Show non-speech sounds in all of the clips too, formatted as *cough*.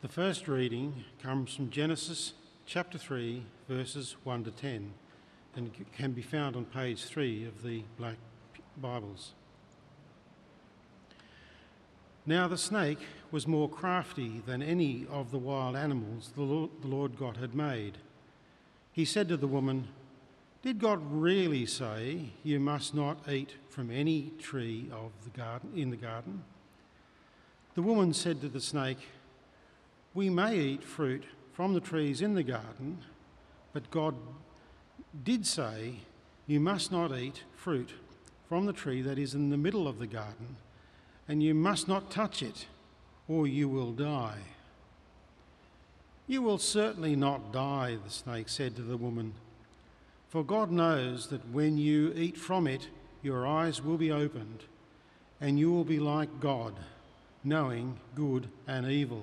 The first reading comes from Genesis chapter 3, verses 1 to 10, and can be found on page 3 of the Black Bibles. Now the snake was more crafty than any of the wild animals the Lord God had made. He said to the woman, Did God really say you must not eat from any tree of the garden in the garden? The woman said to the snake, We may eat fruit from the trees in the garden, but God did say, You must not eat fruit from the tree that is in the middle of the garden and you must not touch it, or you will die. You will certainly not die, the snake said to the woman, for God knows that when you eat from it, your eyes will be opened, and you will be like God, knowing good and evil.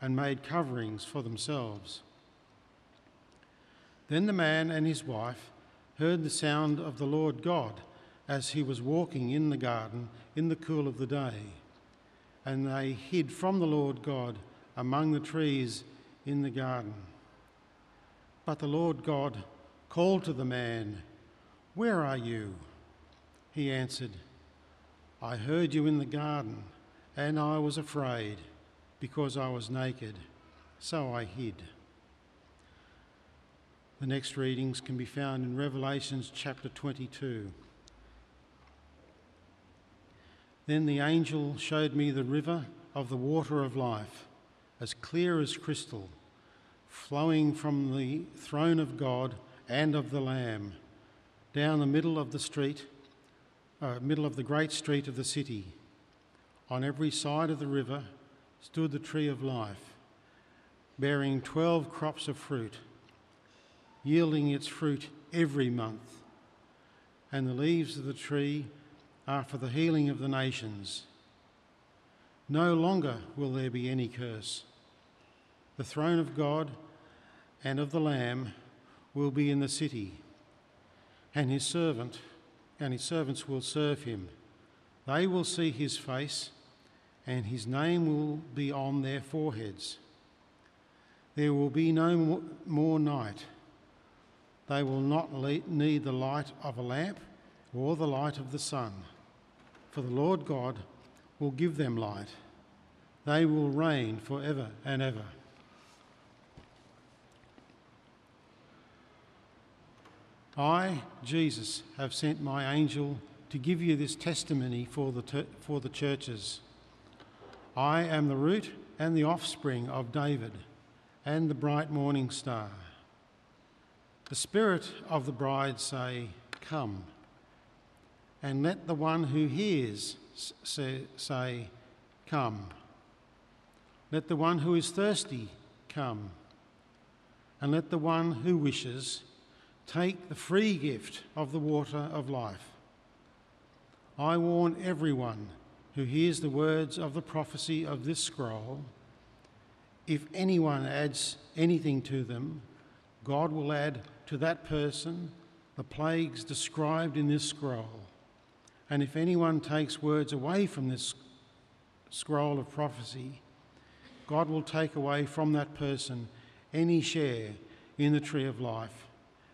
and made coverings for themselves. Then the man and his wife heard the sound of the Lord God as he was walking in the garden in the cool of the day and they hid from the Lord God among the trees in the garden. But the Lord God called to the man, Where are you? He answered, I heard you in the garden, and I was afraid because I was naked, so I hid. The next readings can be found in Revelations chapter 22. Then the angel showed me the river of the water of life, as clear as crystal, flowing from the throne of God and of the Lamb, down the middle of the street, uh, middle of the great street of the city. On every side of the river stood the tree of life, bearing twelve crops of fruit, yielding its fruit every month. And the leaves of the tree are for the healing of the nations. No longer will there be any curse. The throne of God and of the Lamb will be in the city, and his servant and his servants will serve him. They will see his face, and his name will be on their foreheads. There will be no more night. They will not need the light of a lamp or the light of the sun for the Lord God will give them light. They will reign forever and ever. I, Jesus, have sent my angel to give you this testimony for the, ter- for the churches. I am the root and the offspring of David and the bright morning star. The spirit of the bride say, Come and let the one who hears say, Come. Let the one who is thirsty come. And let the one who wishes take the free gift of the water of life. I warn everyone who hears the words of the prophecy of this scroll if anyone adds anything to them, God will add to that person the plagues described in this scroll. And if anyone takes words away from this scroll of prophecy, God will take away from that person any share in the tree of life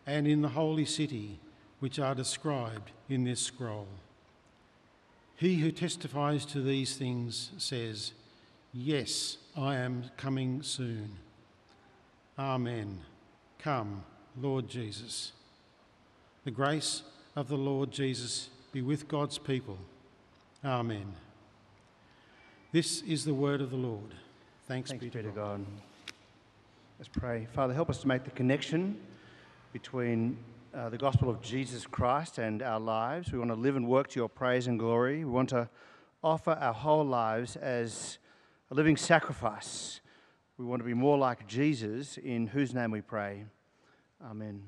and in the holy city which are described in this scroll. He who testifies to these things says, Yes, I am coming soon. Amen. Come, Lord Jesus. The grace of the Lord Jesus be with God's people. Amen. This is the word of the Lord. Thanks, Thanks be, to, God. God. Let's pray. Father, help us to make the connection between uh, the gospel of Jesus Christ and our lives. We want to live and work to your praise and glory. We want to offer our whole lives as a living sacrifice, We want to be more like Jesus, in whose name we pray. Amen.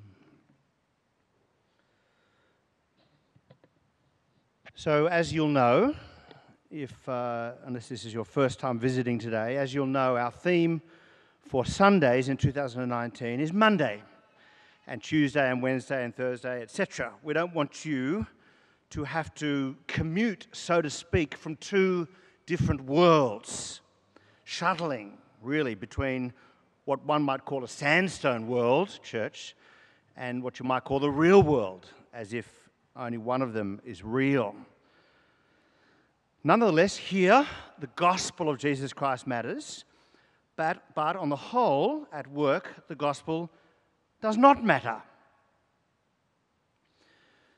So, as you'll know, if, uh, unless this is your first time visiting today, as you'll know, our theme for Sundays in 2019 is Monday, and Tuesday and Wednesday and Thursday, etc. We don't want you to have to commute, so to speak, from two different worlds, shuttling really between what one might call a sandstone world, church, and what you might call the real world, as if only one of them is real. Nonetheless, here, the gospel of Jesus Christ matters, but, but on the whole, at work, the gospel does not matter.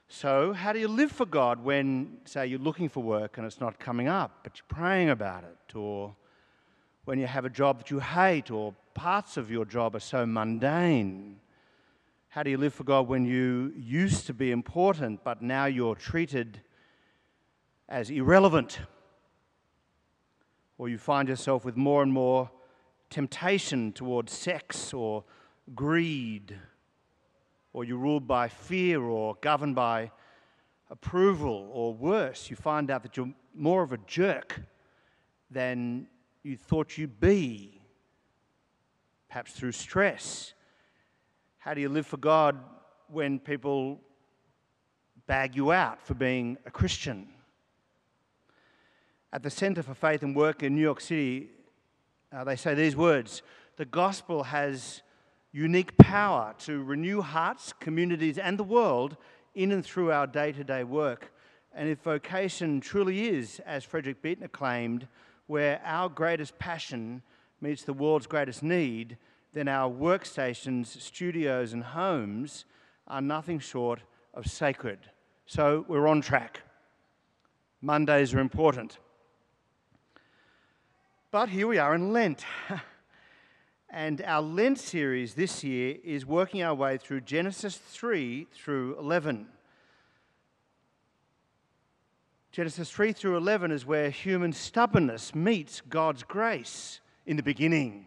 So, how do you live for God when, say, you're looking for work and it's not coming up, but you're praying about it? Or when you have a job that you hate, or parts of your job are so mundane? How do you live for God when you used to be important, but now you're treated as irrelevant, or you find yourself with more and more temptation towards sex or greed, or you're ruled by fear or governed by approval, or worse, you find out that you're more of a jerk than you thought you'd be, perhaps through stress. How do you live for God when people bag you out for being a Christian? at the Center for Faith and Work in New York City, uh, they say these words The gospel has unique power to renew hearts, communities, and the world in and through our day to day work. And if vocation truly is, as Frederick Buechner claimed, where our greatest passion meets the world's greatest need, then our workstations, studios, and homes are nothing short of sacred. So we're on track. Mondays are important. But here we are in Lent. *laughs* and our Lent series this year is working our way through Genesis 3 through 11. Genesis 3 through 11 is where human stubbornness meets God's grace in the beginning.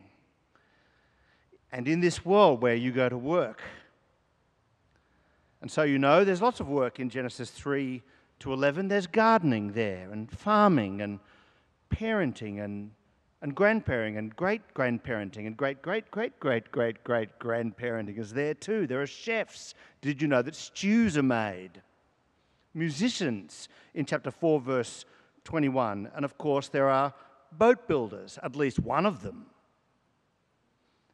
And in this world where you go to work. And so you know there's lots of work in Genesis 3 to 11. There's gardening there, and farming, and parenting, and and grandparenting and great grandparenting and great great great great great great grandparenting is there too. There are chefs. Did you know that stews are made? Musicians in chapter 4, verse 21. And of course, there are boat builders, at least one of them.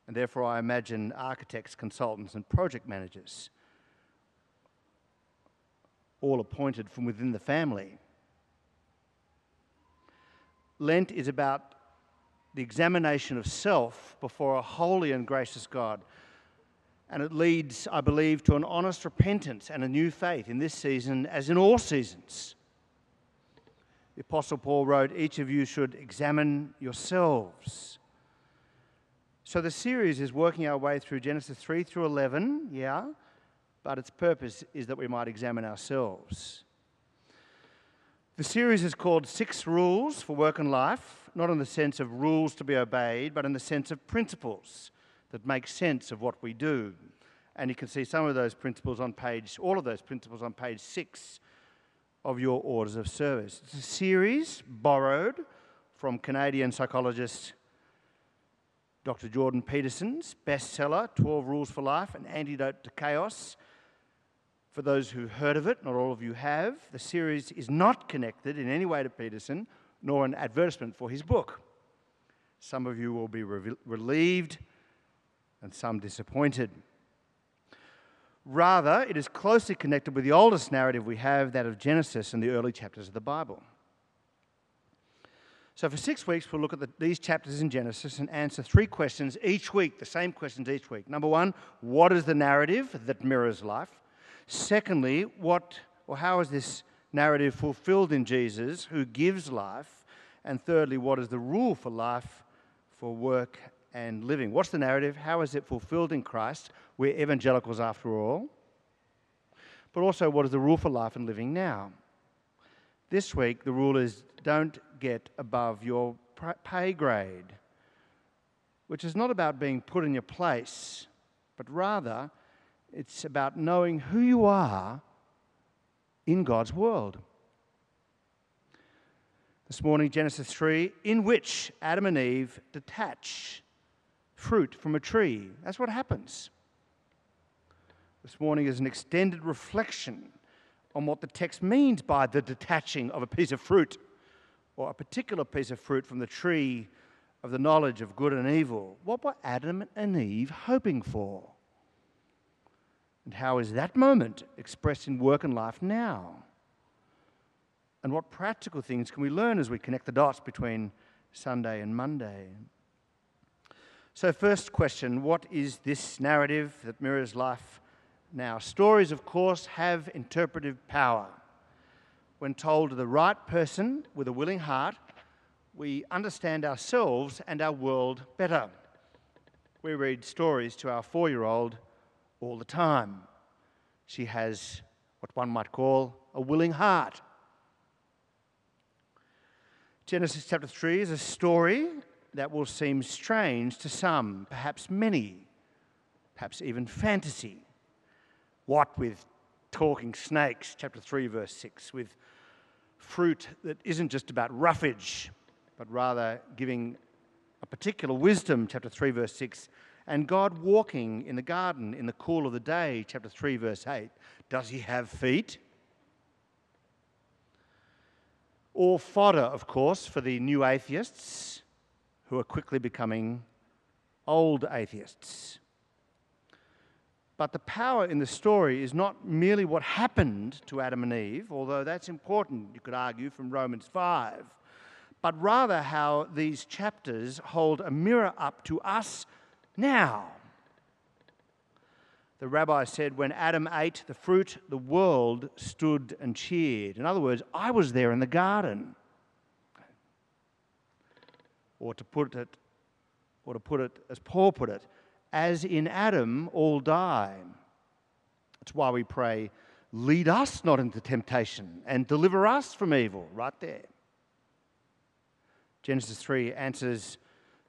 And therefore, I imagine architects, consultants, and project managers, all appointed from within the family. Lent is about the examination of self before a holy and gracious God. And it leads, I believe, to an honest repentance and a new faith in this season as in all seasons. The Apostle Paul wrote, Each of you should examine yourselves. So the series is working our way through Genesis 3 through 11, yeah, but its purpose is that we might examine ourselves. The series is called Six Rules for Work and Life not in the sense of rules to be obeyed, but in the sense of principles that make sense of what we do. And you can see some of those principles on page, all of those principles on page six of your orders of service. It's a series borrowed from Canadian psychologist Dr. Jordan Peterson's bestseller, 12 Rules for Life An Antidote to Chaos. For those who've heard of it, not all of you have, the series is not connected in any way to Peterson nor an advertisement for his book. Some of you will be re- relieved and some disappointed. Rather, it is closely connected with the oldest narrative we have, that of Genesis and the early chapters of the Bible. So, for six weeks, we'll look at the, these chapters in Genesis and answer three questions each week, the same questions each week. Number one, what is the narrative that mirrors life? Secondly, what or how is this narrative fulfilled in Jesus, who gives life? And thirdly, what is the rule for life, for work and living? What's the narrative? How is it fulfilled in Christ? We're evangelicals after all. But also, what is the rule for life and living now? This week, the rule is don't get above your pay grade. which is not about being put in your place, but rather it's about knowing who you are in God's world. This morning, Genesis 3, in which Adam and Eve detach fruit from a tree. That's what happens. This morning is an extended reflection on what the text means by the detaching of a piece of fruit or a particular piece of fruit from the tree of the knowledge of good and evil. What were Adam and Eve hoping for? And how is that moment expressed in work and life now? And what practical things can we learn as we connect the dots between Sunday and Monday? So, first question what is this narrative that mirrors life now? Stories, of course, have interpretive power. When told to the right person with a willing heart, we understand ourselves and our world better. We read stories to our four year old all the time. She has what one might call a willing heart. Genesis chapter 3 is a story that will seem strange to some, perhaps many, perhaps even fantasy. What with talking snakes, chapter 3, verse 6, with fruit that isn't just about roughage, but rather giving a particular wisdom, chapter 3, verse 6, and God walking in the garden in the cool of the day, chapter 3, verse 8. Does he have feet? Or fodder, of course, for the new atheists who are quickly becoming old atheists. But the power in the story is not merely what happened to Adam and Eve, although that's important, you could argue, from Romans 5, but rather how these chapters hold a mirror up to us now. The rabbi said, When Adam ate the fruit, the world stood and cheered. In other words, I was there in the garden. Or to put it, or to put it as Paul put it, as in Adam all die. That's why we pray, lead us not into temptation and deliver us from evil, right there. Genesis 3 answers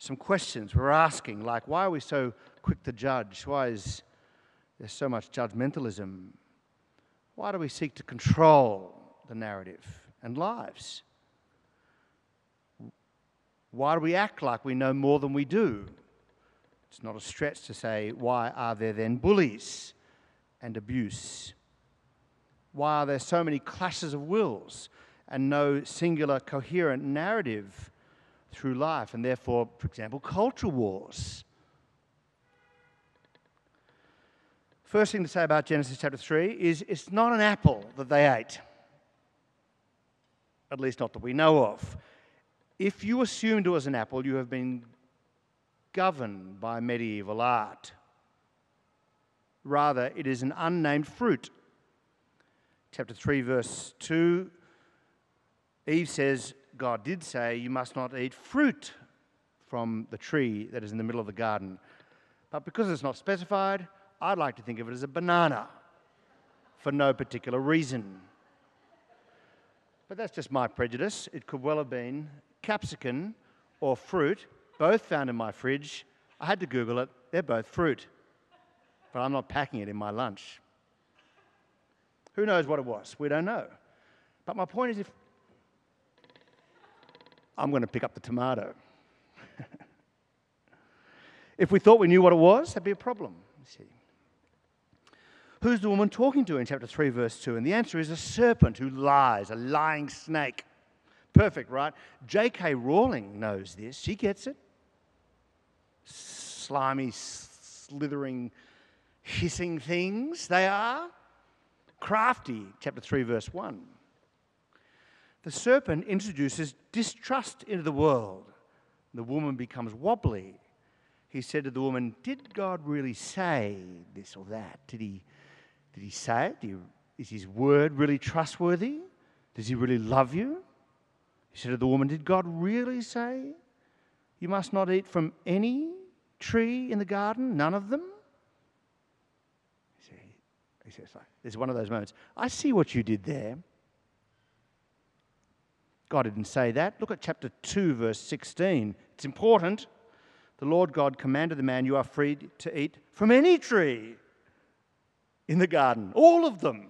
some questions we're asking, like why are we so quick to judge? Why is there so much judgmentalism? Why do we seek to control the narrative and lives? Why do we act like we know more than we do? It's not a stretch to say, why are there then bullies and abuse? Why are there so many clashes of wills and no singular coherent narrative through life, and therefore, for example, culture wars? First thing to say about Genesis chapter 3 is it's not an apple that they ate, at least not that we know of. If you assumed it was an apple, you have been governed by medieval art. Rather, it is an unnamed fruit. Chapter 3, verse 2, Eve says, God did say, You must not eat fruit from the tree that is in the middle of the garden. But because it's not specified, I'd like to think of it as a banana for no particular reason. But that's just my prejudice. It could well have been capsicum or fruit both found in my fridge. I had to Google it. They're both fruit. But I'm not packing it in my lunch. Who knows what it was? We don't know. But my point is if I'm going to pick up the tomato. *laughs* if we thought we knew what it was, that'd be a problem. see. Who's the woman talking to in chapter 3, verse 2? And the answer is a serpent who lies, a lying snake. Perfect, right? J.K. Rowling knows this. She gets it slimy, slithering, hissing things they are. Crafty, chapter 3, verse 1. The serpent introduces distrust into the world. The woman becomes wobbly. He said to the woman, Did God really say this or that? Did he, did he say it? is his word really trustworthy? Does he really love you? He said to the woman, Did God really say you must not eat from any tree in the garden? None of them? He says, like, there's one of those moments. I see what you did there. God didn't say that. Look at chapter 2, verse 16. It's important. The Lord God commanded the man, You are free to eat from any tree in the garden, all of them.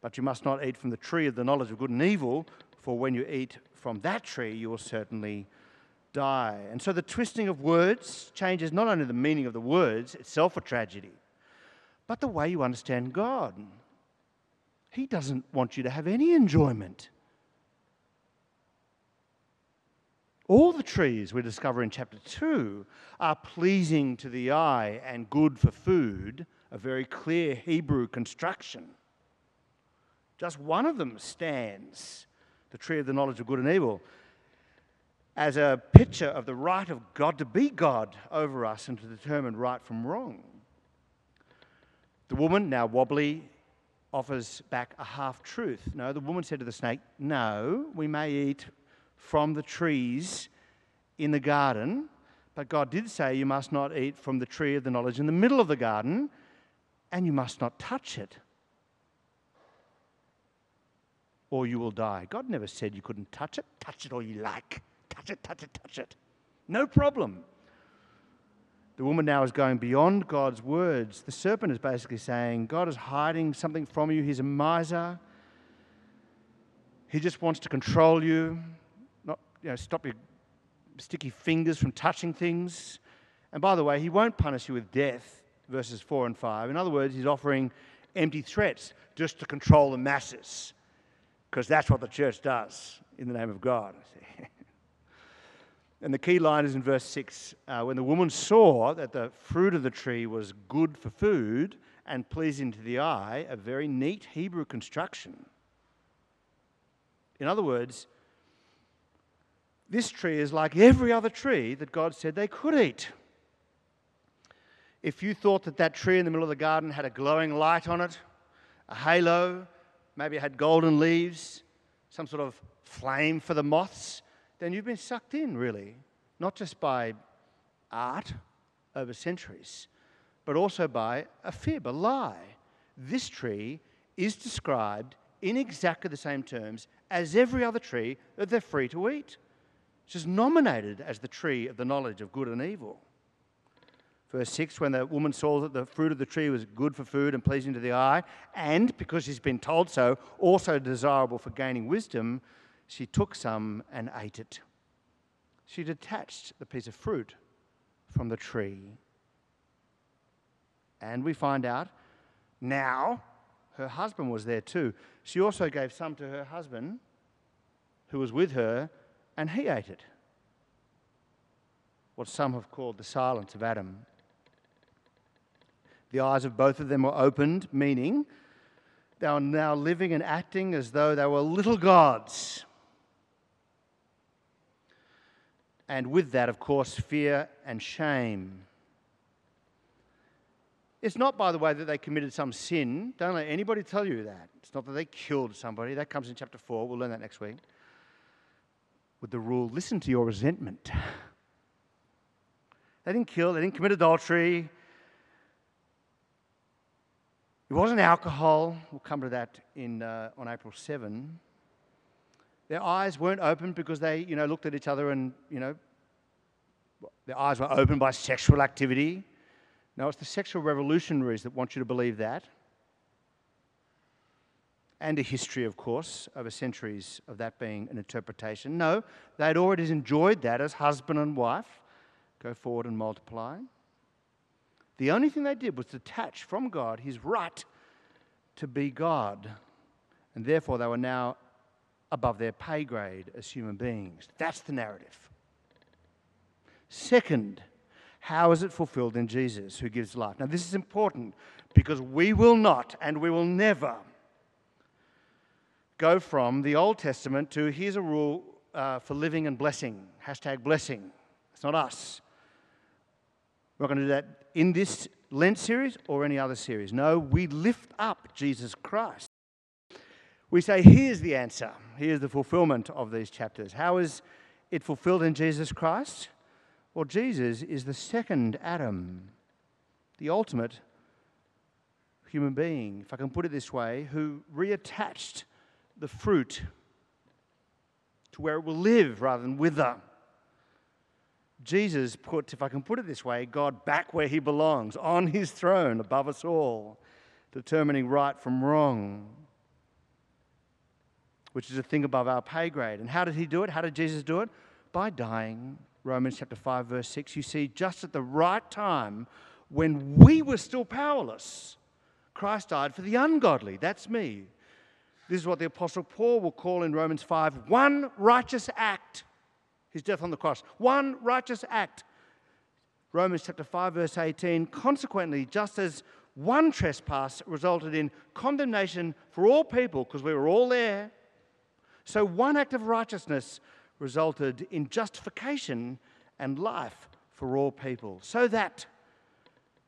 But you must not eat from the tree of the knowledge of good and evil, for when you eat from that tree, you will certainly die. And so the twisting of words changes not only the meaning of the words itself a tragedy, but the way you understand God. He doesn't want you to have any enjoyment. All the trees we discover in chapter 2 are pleasing to the eye and good for food, a very clear Hebrew construction. Just one of them stands, the tree of the knowledge of good and evil, as a picture of the right of God to be God over us and to determine right from wrong. The woman, now wobbly, offers back a half truth. No, the woman said to the snake, No, we may eat from the trees in the garden, but God did say you must not eat from the tree of the knowledge in the middle of the garden, and you must not touch it, or you will die. God never said you couldn't touch it. Touch it all you like. Touch it, touch it, touch it. No problem. The woman now is going beyond God's words. The serpent is basically saying, God is hiding something from you. He's a miser. He just wants to control you you know, stop your sticky fingers from touching things. And by the way, he won't punish you with death, verses 4 and 5. In other words, he's offering empty threats just to control the masses, because that's what the church does in the name of God. *laughs* and the key line is in verse 6 uh, when the woman saw that the fruit of the tree was good for food and pleasing to the eye, a very neat Hebrew construction. In other words, this tree is like every other tree that God said they could eat. If you thought that that tree in the middle of the garden had a glowing light on it, a halo, maybe it had golden leaves, some sort of flame for the moths, then you've been sucked in, really, not just by art over centuries, but also by a fib, a lie. This tree is described in exactly the same terms as every other tree that they're free to eat. Just nominated as the tree of the knowledge of good and evil. Verse 6 When the woman saw that the fruit of the tree was good for food and pleasing to the eye, and because she's been told so, also desirable for gaining wisdom, she took some and ate it. She detached the piece of fruit from the tree. And we find out now her husband was there too. She also gave some to her husband who was with her and he ate it. What some have called the silence of Adam. The eyes of both of them were opened, meaning they were now living and acting as though they were little gods. And with that, of course, fear and shame. It's not, by the way, that they committed some sin. Don't let anybody tell you that. It's not that they killed somebody. That comes in chapter 4. We'll learn that next week with the rule listen to your resentment. They didn't kill, they didn't commit adultery. It wasn't alcohol. We'll come to that in, uh, on April 7. Their eyes weren't open because they, you know, looked at each other and, you know, their eyes were opened by sexual activity. No, it's the sexual revolutionaries that want you to believe that and a history, of course, over centuries of that being an interpretation. No, they'd already enjoyed that as husband and wife. Go forward and multiply. The only thing they did was detach from God his right to be God. And therefore, they were now above their pay grade as human beings. That's the narrative. Second, how is it fulfilled in Jesus who gives life? Now, this is important because we will not and we will never go from the Old Testament to here's a rule uh, for living and blessing. Hashtag blessing. It's not us. We're not going to do that in this Lent series or any other series. No, we lift up Jesus Christ. We say, here's the answer. Here's the fulfillment of these chapters. How is it fulfilled in Jesus Christ? Well, Jesus is the second Adam, the ultimate human being, if I can put it this way, who reattached the fruit to where it will live rather than wither. Jesus put, if I can put it this way, God back where he belongs, on his throne above us all, determining right from wrong, which is a thing above our pay grade. And how did he do it? How did Jesus do it? By dying. Romans chapter 5, verse 6. You see, just at the right time, when we were still powerless, Christ died for the ungodly. That's me. This is what the Apostle Paul will call in Romans 5 one righteous act his death on the cross. One righteous act. Romans chapter 5, verse 18. Consequently, just as one trespass resulted in condemnation for all people, because we were all there, so one act of righteousness resulted in justification and life for all people. So that,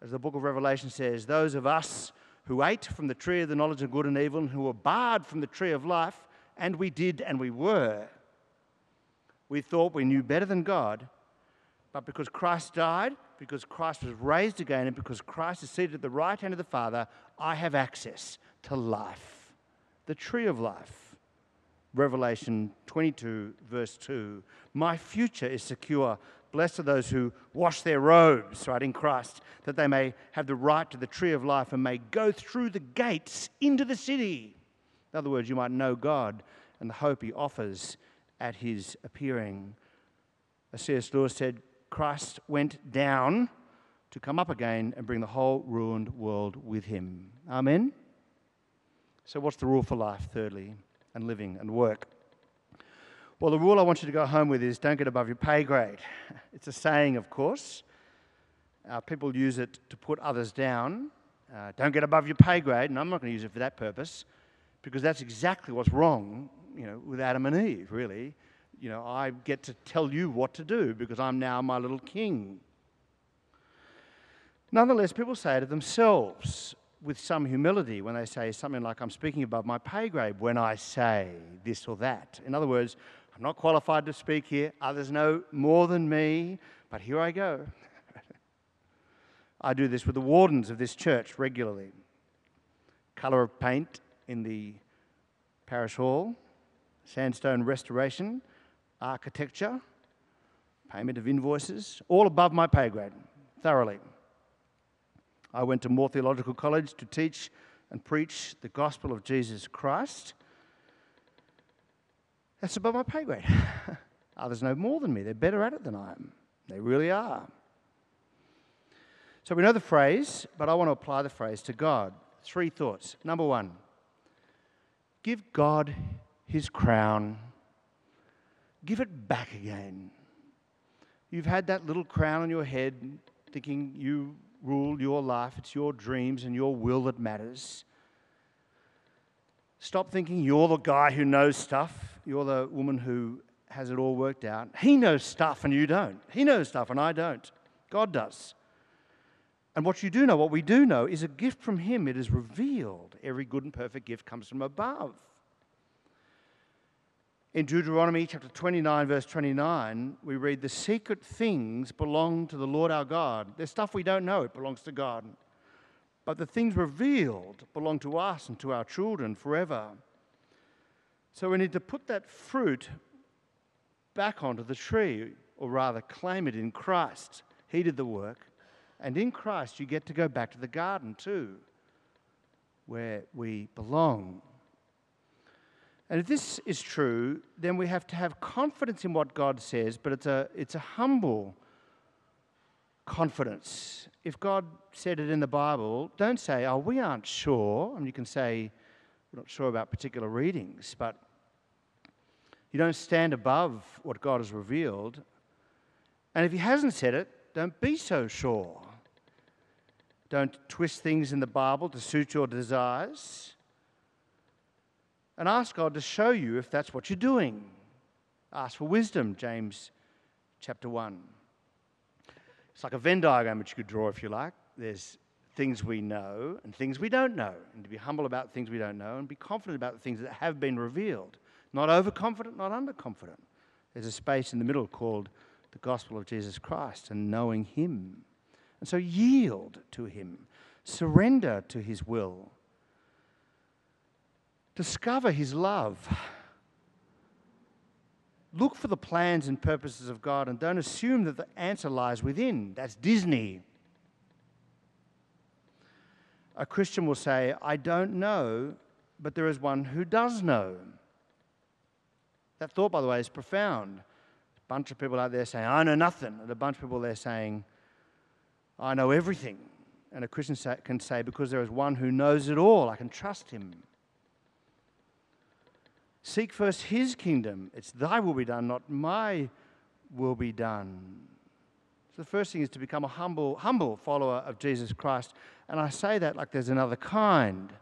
as the book of Revelation says, those of us who ate from the tree of the knowledge of good and evil and who were barred from the tree of life, and we did and we were, we thought we knew better than God, but because Christ died, because Christ was raised again, and because Christ is seated at the right hand of the Father, I have access to life, the tree of life. Revelation 22, verse 2. My future is secure. Blessed are those who wash their robes, right, in Christ, that they may have the right to the tree of life and may go through the gates into the city. In other words, you might know God and the hope he offers at his appearing. As C.S. Lewis said, Christ went down to come up again and bring the whole ruined world with him. Amen? So, what's the rule for life, thirdly, and living and work? Well, the rule I want you to go home with is don't get above your pay grade. *laughs* It's a saying, of course. Uh, people use it to put others down. Uh, don't get above your pay grade, and I'm not going to use it for that purpose because that's exactly what's wrong you know, with Adam and Eve, really. You know, I get to tell you what to do because I'm now my little king. Nonetheless, people say to themselves with some humility when they say something like, I'm speaking above my pay grade when I say this or that. In other words, I'm not qualified to speak here. Others know more than me, but here I go. *laughs* I do this with the wardens of this church regularly. Colour of paint in the parish hall, sandstone restoration, architecture, payment of invoices, all above my pay grade, thoroughly. I went to Moore Theological College to teach and preach the gospel of Jesus Christ. That's above my pay grade. *laughs* Others know more than me. They're better at it than I am. They really are. So we know the phrase, but I want to apply the phrase to God. Three thoughts. Number one, give God his crown. Give it back again. You've had that little crown on your head thinking you rule your life, it's your dreams and your will that matters. Stop thinking you're the guy who knows stuff. You're the woman who has it all worked out. He knows stuff and you don't. He knows stuff and I don't. God does. And what you do know, what we do know, is a gift from Him. It is revealed. Every good and perfect gift comes from above. In Deuteronomy chapter 29, verse 29, we read, The secret things belong to the Lord our God. There's stuff we don't know, it belongs to God. But the things revealed belong to us and to our children forever. So we need to put that fruit back onto the tree, or rather, claim it in Christ. He did the work. And in Christ, you get to go back to the garden too, where we belong. And if this is true, then we have to have confidence in what God says, but it's a, it's a humble confidence. If God said it in the Bible, don't say, oh, we aren't sure. I mean, you can say, we're not sure about particular readings, but you don't stand above what God has revealed. And if He hasn't said it, don't be so sure. Don't twist things in the Bible to suit your desires and ask God to show you if that's what you're doing. Ask for wisdom, James chapter 1. It's like a Venn diagram which you could draw if you like. There's things we know and things we don't know, and to be humble about things we don't know and be confident about the things that have been revealed. Not overconfident, not underconfident. There's a space in the middle called the gospel of Jesus Christ and knowing Him. And so yield to Him, surrender to His will, Discover His love. look for the plans and purposes of God and don't assume that the answer lies within. That's Disney. A Christian will say, I don't know, but there is one who does know. That thought, by the way, is profound. A bunch of people out there saying, I know nothing, and a bunch of people there saying, I know everything. And a Christian can say, Because there is one who knows it all, I can trust him. Seek first his kingdom. It's thy will be done, not my will be done. So the first thing is to become a humble, humble follower of Jesus Christ. And I say that like there's another kind.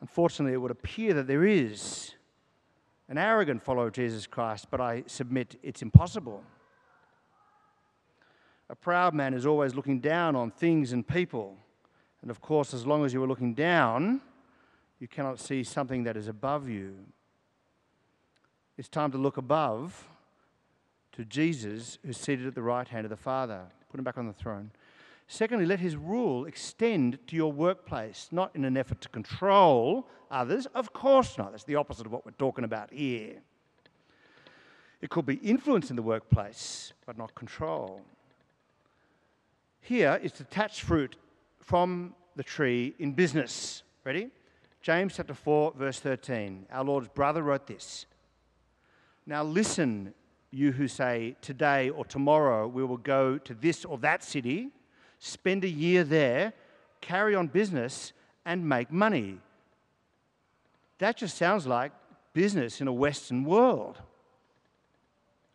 Unfortunately, it would appear that there is an arrogant follower of Jesus Christ, but I submit it's impossible. A proud man is always looking down on things and people. And of course, as long as you are looking down, you cannot see something that is above you. It's time to look above to Jesus, who's seated at the right hand of the Father. Put him back on the throne. Secondly, let his rule extend to your workplace, not in an effort to control others. Of course not. That's the opposite of what we're talking about here. It could be influence in the workplace, but not control. Here is detached fruit from the tree in business. Ready? James chapter 4, verse 13. Our Lord's brother wrote this. Now listen, you who say, Today or tomorrow we will go to this or that city spend a year there, carry on business, and make money. That just sounds like business in a Western world.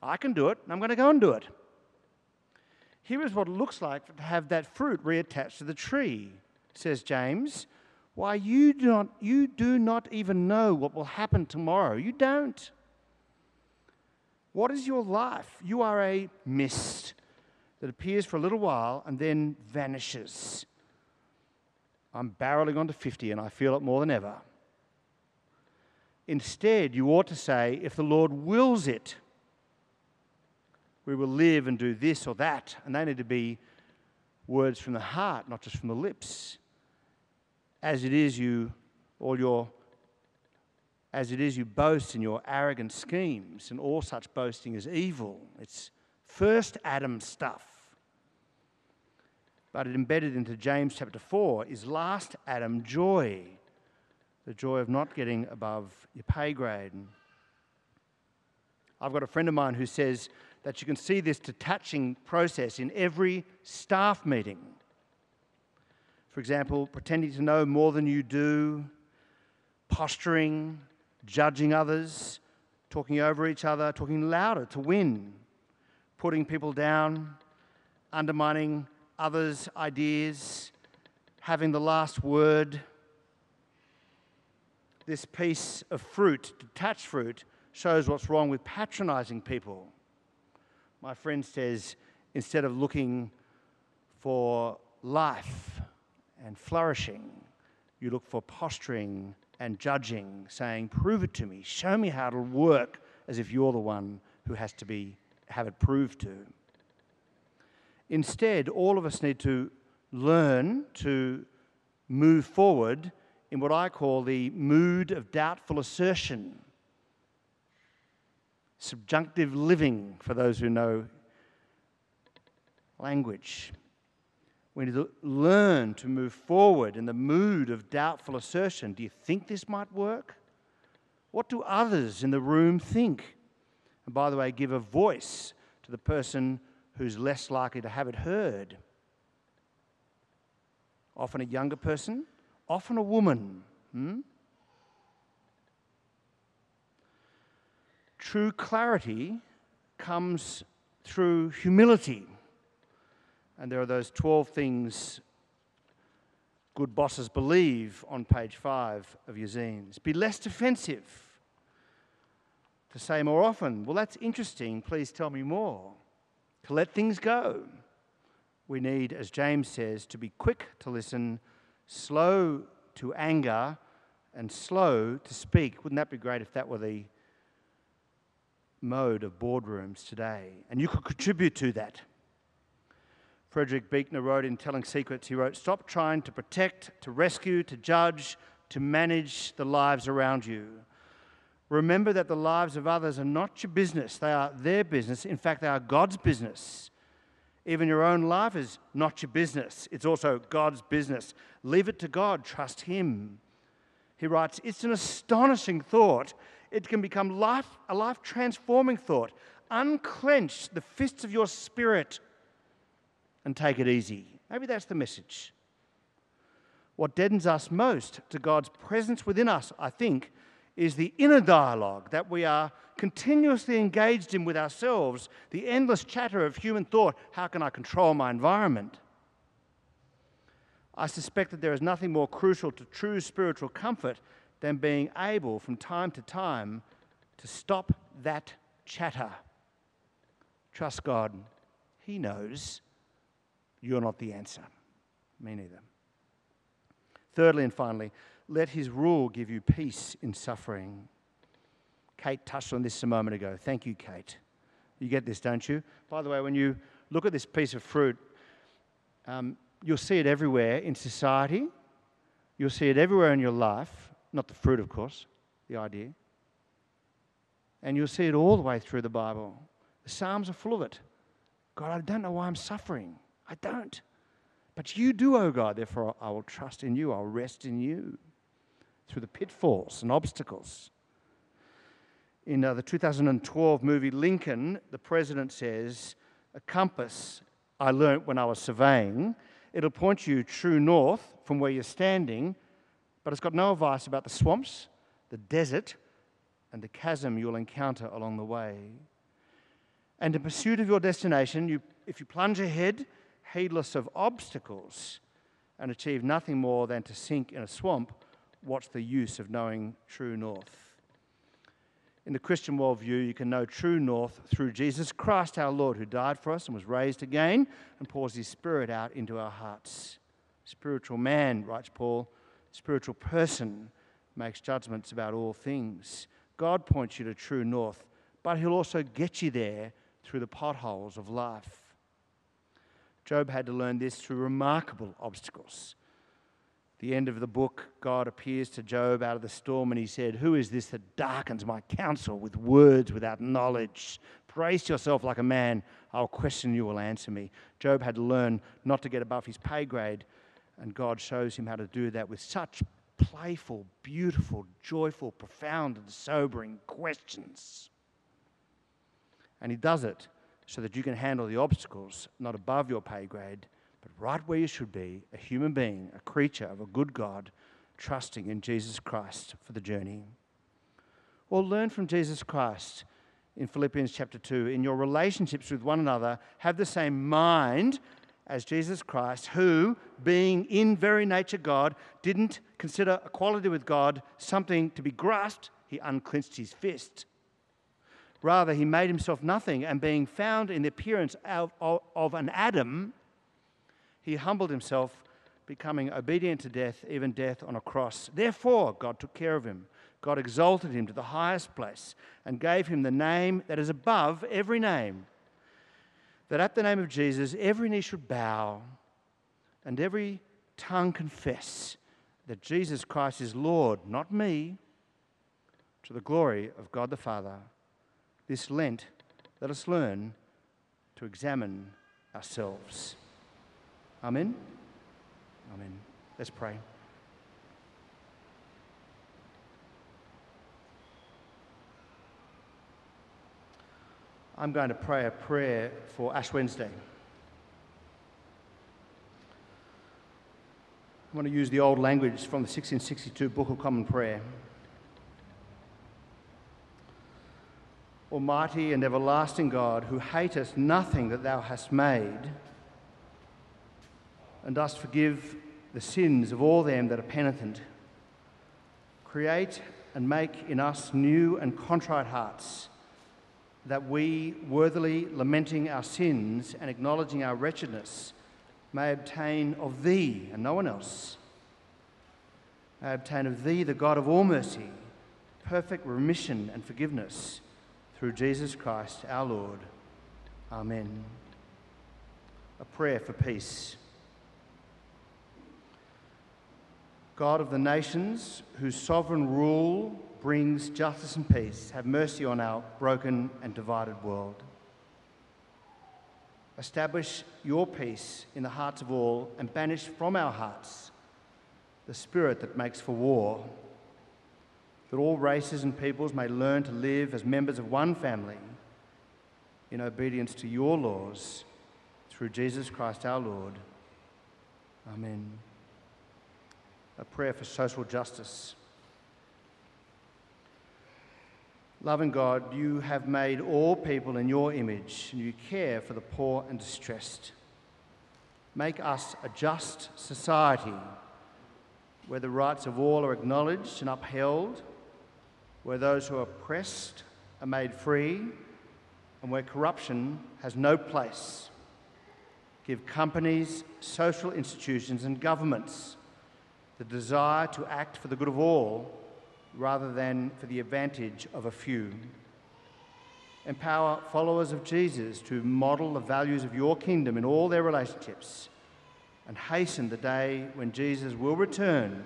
I can do it, I'm going to go and do it. Here is what it looks like to have that fruit reattached to the tree, says James. Why, you do, not, you do not even know what will happen tomorrow. You don't. What is your life? You are a mist that appears for a little while and then vanishes. I'm barreling onto 50 and I feel it more than ever. Instead, you ought to say, if the Lord wills it, we will live and do this or that. And they need to be words from the heart, not just from the lips. As it is, you, all your, as it is, you boast in your arrogant schemes, and all such boasting is evil. It's first Adam stuff. But it embedded into James chapter 4 is last Adam joy, the joy of not getting above your pay grade. I've got a friend of mine who says that you can see this detaching process in every staff meeting. For example, pretending to know more than you do, posturing, judging others, talking over each other, talking louder to win, putting people down, undermining others' ideas, having the last word. This piece of fruit, detached fruit, shows what's wrong with patronizing people. My friend says instead of looking for life and flourishing, you look for posturing and judging, saying, Prove it to me, show me how it'll work, as if you're the one who has to be, have it proved to. Instead, all of us need to learn to move forward in what I call the mood of doubtful assertion. Subjunctive living, for those who know language. We need to learn to move forward in the mood of doubtful assertion. Do you think this might work? What do others in the room think? And by the way, give a voice to the person who's less likely to have it heard. Often a younger person, often a woman. Hmm? True clarity comes through humility. And there are those 12 things good bosses believe on page 5 of your zines. Be less defensive. To say more often, well, that's interesting, please tell me more to let things go. We need, as James says, to be quick to listen, slow to anger, and slow to speak. Wouldn't that be great if that were the mode of boardrooms today? And you could contribute to that. Frederick Buechner wrote in Telling Secrets, he wrote, Stop trying to protect, to rescue, to judge, to manage the lives around you. Remember that the lives of others are not your business, they are their business. In fact, they are God's business. Even your own life is not your business, it's also God's business. Leave it to God, trust Him. He writes, It's an astonishing thought. It can become life, a life transforming thought. Unclench the fists of your spirit and take it easy. Maybe that's the message. What deadens us most to God's presence within us, I think, is the inner dialogue that we are continuously engaged in with ourselves, the endless chatter of human thought how can I control my environment? I suspect that there is nothing more crucial to true spiritual comfort than being able from time to time to stop that chatter. Trust God, He knows you're not the answer. Me neither. Thirdly and finally, let his rule give you peace in suffering. Kate touched on this a moment ago. Thank you, Kate. You get this, don't you? By the way, when you look at this piece of fruit, um, you'll see it everywhere in society. You'll see it everywhere in your life. Not the fruit, of course, the idea. And you'll see it all the way through the Bible. The Psalms are full of it. God, I don't know why I'm suffering. I don't. But you do, O oh God. Therefore, I will trust in you. I'll rest in you through the pitfalls and obstacles. In uh, the 2012 movie Lincoln, the president says, A compass I learnt when I was surveying, it'll point you true north from where you're standing, but it's got no advice about the swamps, the desert, and the chasm you'll encounter along the way. And in pursuit of your destination, you, if you plunge ahead, heedless of obstacles, and achieve nothing more than to sink in a swamp, what's the use of knowing true north? In the Christian worldview, you can know true north through Jesus Christ our Lord, who died for us and was raised again and pours his Spirit out into our hearts. Spiritual man, writes Paul, spiritual person makes judgments about all things. God points you to true north, but he'll also get you there through the potholes of life. Job had to learn this through remarkable obstacles the end of the book, God appears to Job out of the storm and he said, Who is this that darkens my counsel with words without knowledge? Brace yourself like a man. I'll question you, will answer me. Job had to learn not to get above his pay grade, and God shows him how to do that with such playful, beautiful, joyful, profound, and sobering questions. And he does it so that you can handle the obstacles not above your pay grade but right where you should be, a human being, a creature of a good God, trusting in Jesus Christ for the journey. Or learn from Jesus Christ in Philippians chapter 2. In your relationships with one another, have the same mind as Jesus Christ, who, being in very nature God, didn't consider equality with God something to be grasped, he unclenched his fist. Rather, he made himself nothing, and being found in the appearance of, of, of an Adam, he humbled himself, becoming obedient to death, even death on a cross. Therefore, God took care of him. God exalted him to the highest place and gave him the name that is above every name. That at the name of Jesus, every knee should bow and every tongue confess that Jesus Christ is Lord, not me, to the glory of God the Father. This Lent, let us learn to examine ourselves. Amen? Amen. Let's pray. I'm going to pray a prayer for Ash Wednesday. I want to use the old language from the 1662 Book of Common Prayer. Almighty and everlasting God, who hatest nothing that thou hast made, and dost forgive the sins of all them that are penitent. Create and make in us new and contrite hearts, that we, worthily lamenting our sins and acknowledging our wretchedness, may obtain of Thee and no one else, may obtain of Thee, the God of all mercy, perfect remission and forgiveness through Jesus Christ our Lord. Amen. A prayer for peace. God of the nations, whose sovereign rule brings justice and peace, have mercy on our broken and divided world. Establish your peace in the hearts of all and banish from our hearts the spirit that makes for war, that all races and peoples may learn to live as members of one family in obedience to your laws through Jesus Christ our Lord. Amen. A prayer for social justice. Loving God, you have made all people in your image and you care for the poor and distressed. Make us a just society where the rights of all are acknowledged and upheld, where those who are oppressed are made free, and where corruption has no place. Give companies, social institutions, and governments the desire to act for the good of all rather than for the advantage of a few. Empower followers of Jesus to model the values of your kingdom in all their relationships and hasten the day when Jesus will return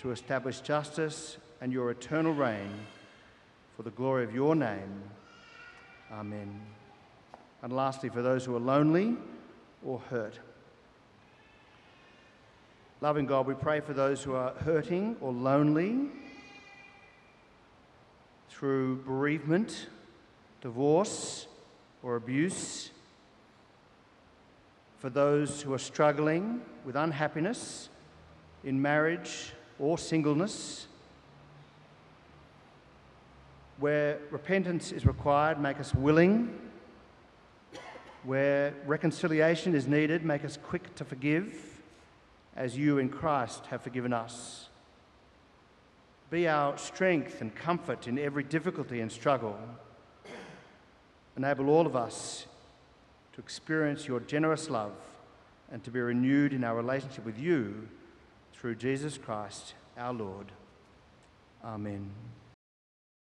to establish justice and your eternal reign for the glory of your name. Amen. And lastly, for those who are lonely or hurt. Loving God, we pray for those who are hurting or lonely through bereavement, divorce, or abuse. For those who are struggling with unhappiness in marriage or singleness, where repentance is required, make us willing. Where reconciliation is needed, make us quick to forgive, as you in Christ have forgiven us. Be our strength and comfort in every difficulty and struggle. Enable all of us to experience your generous love and to be renewed in our relationship with you through Jesus Christ our Lord. Amen.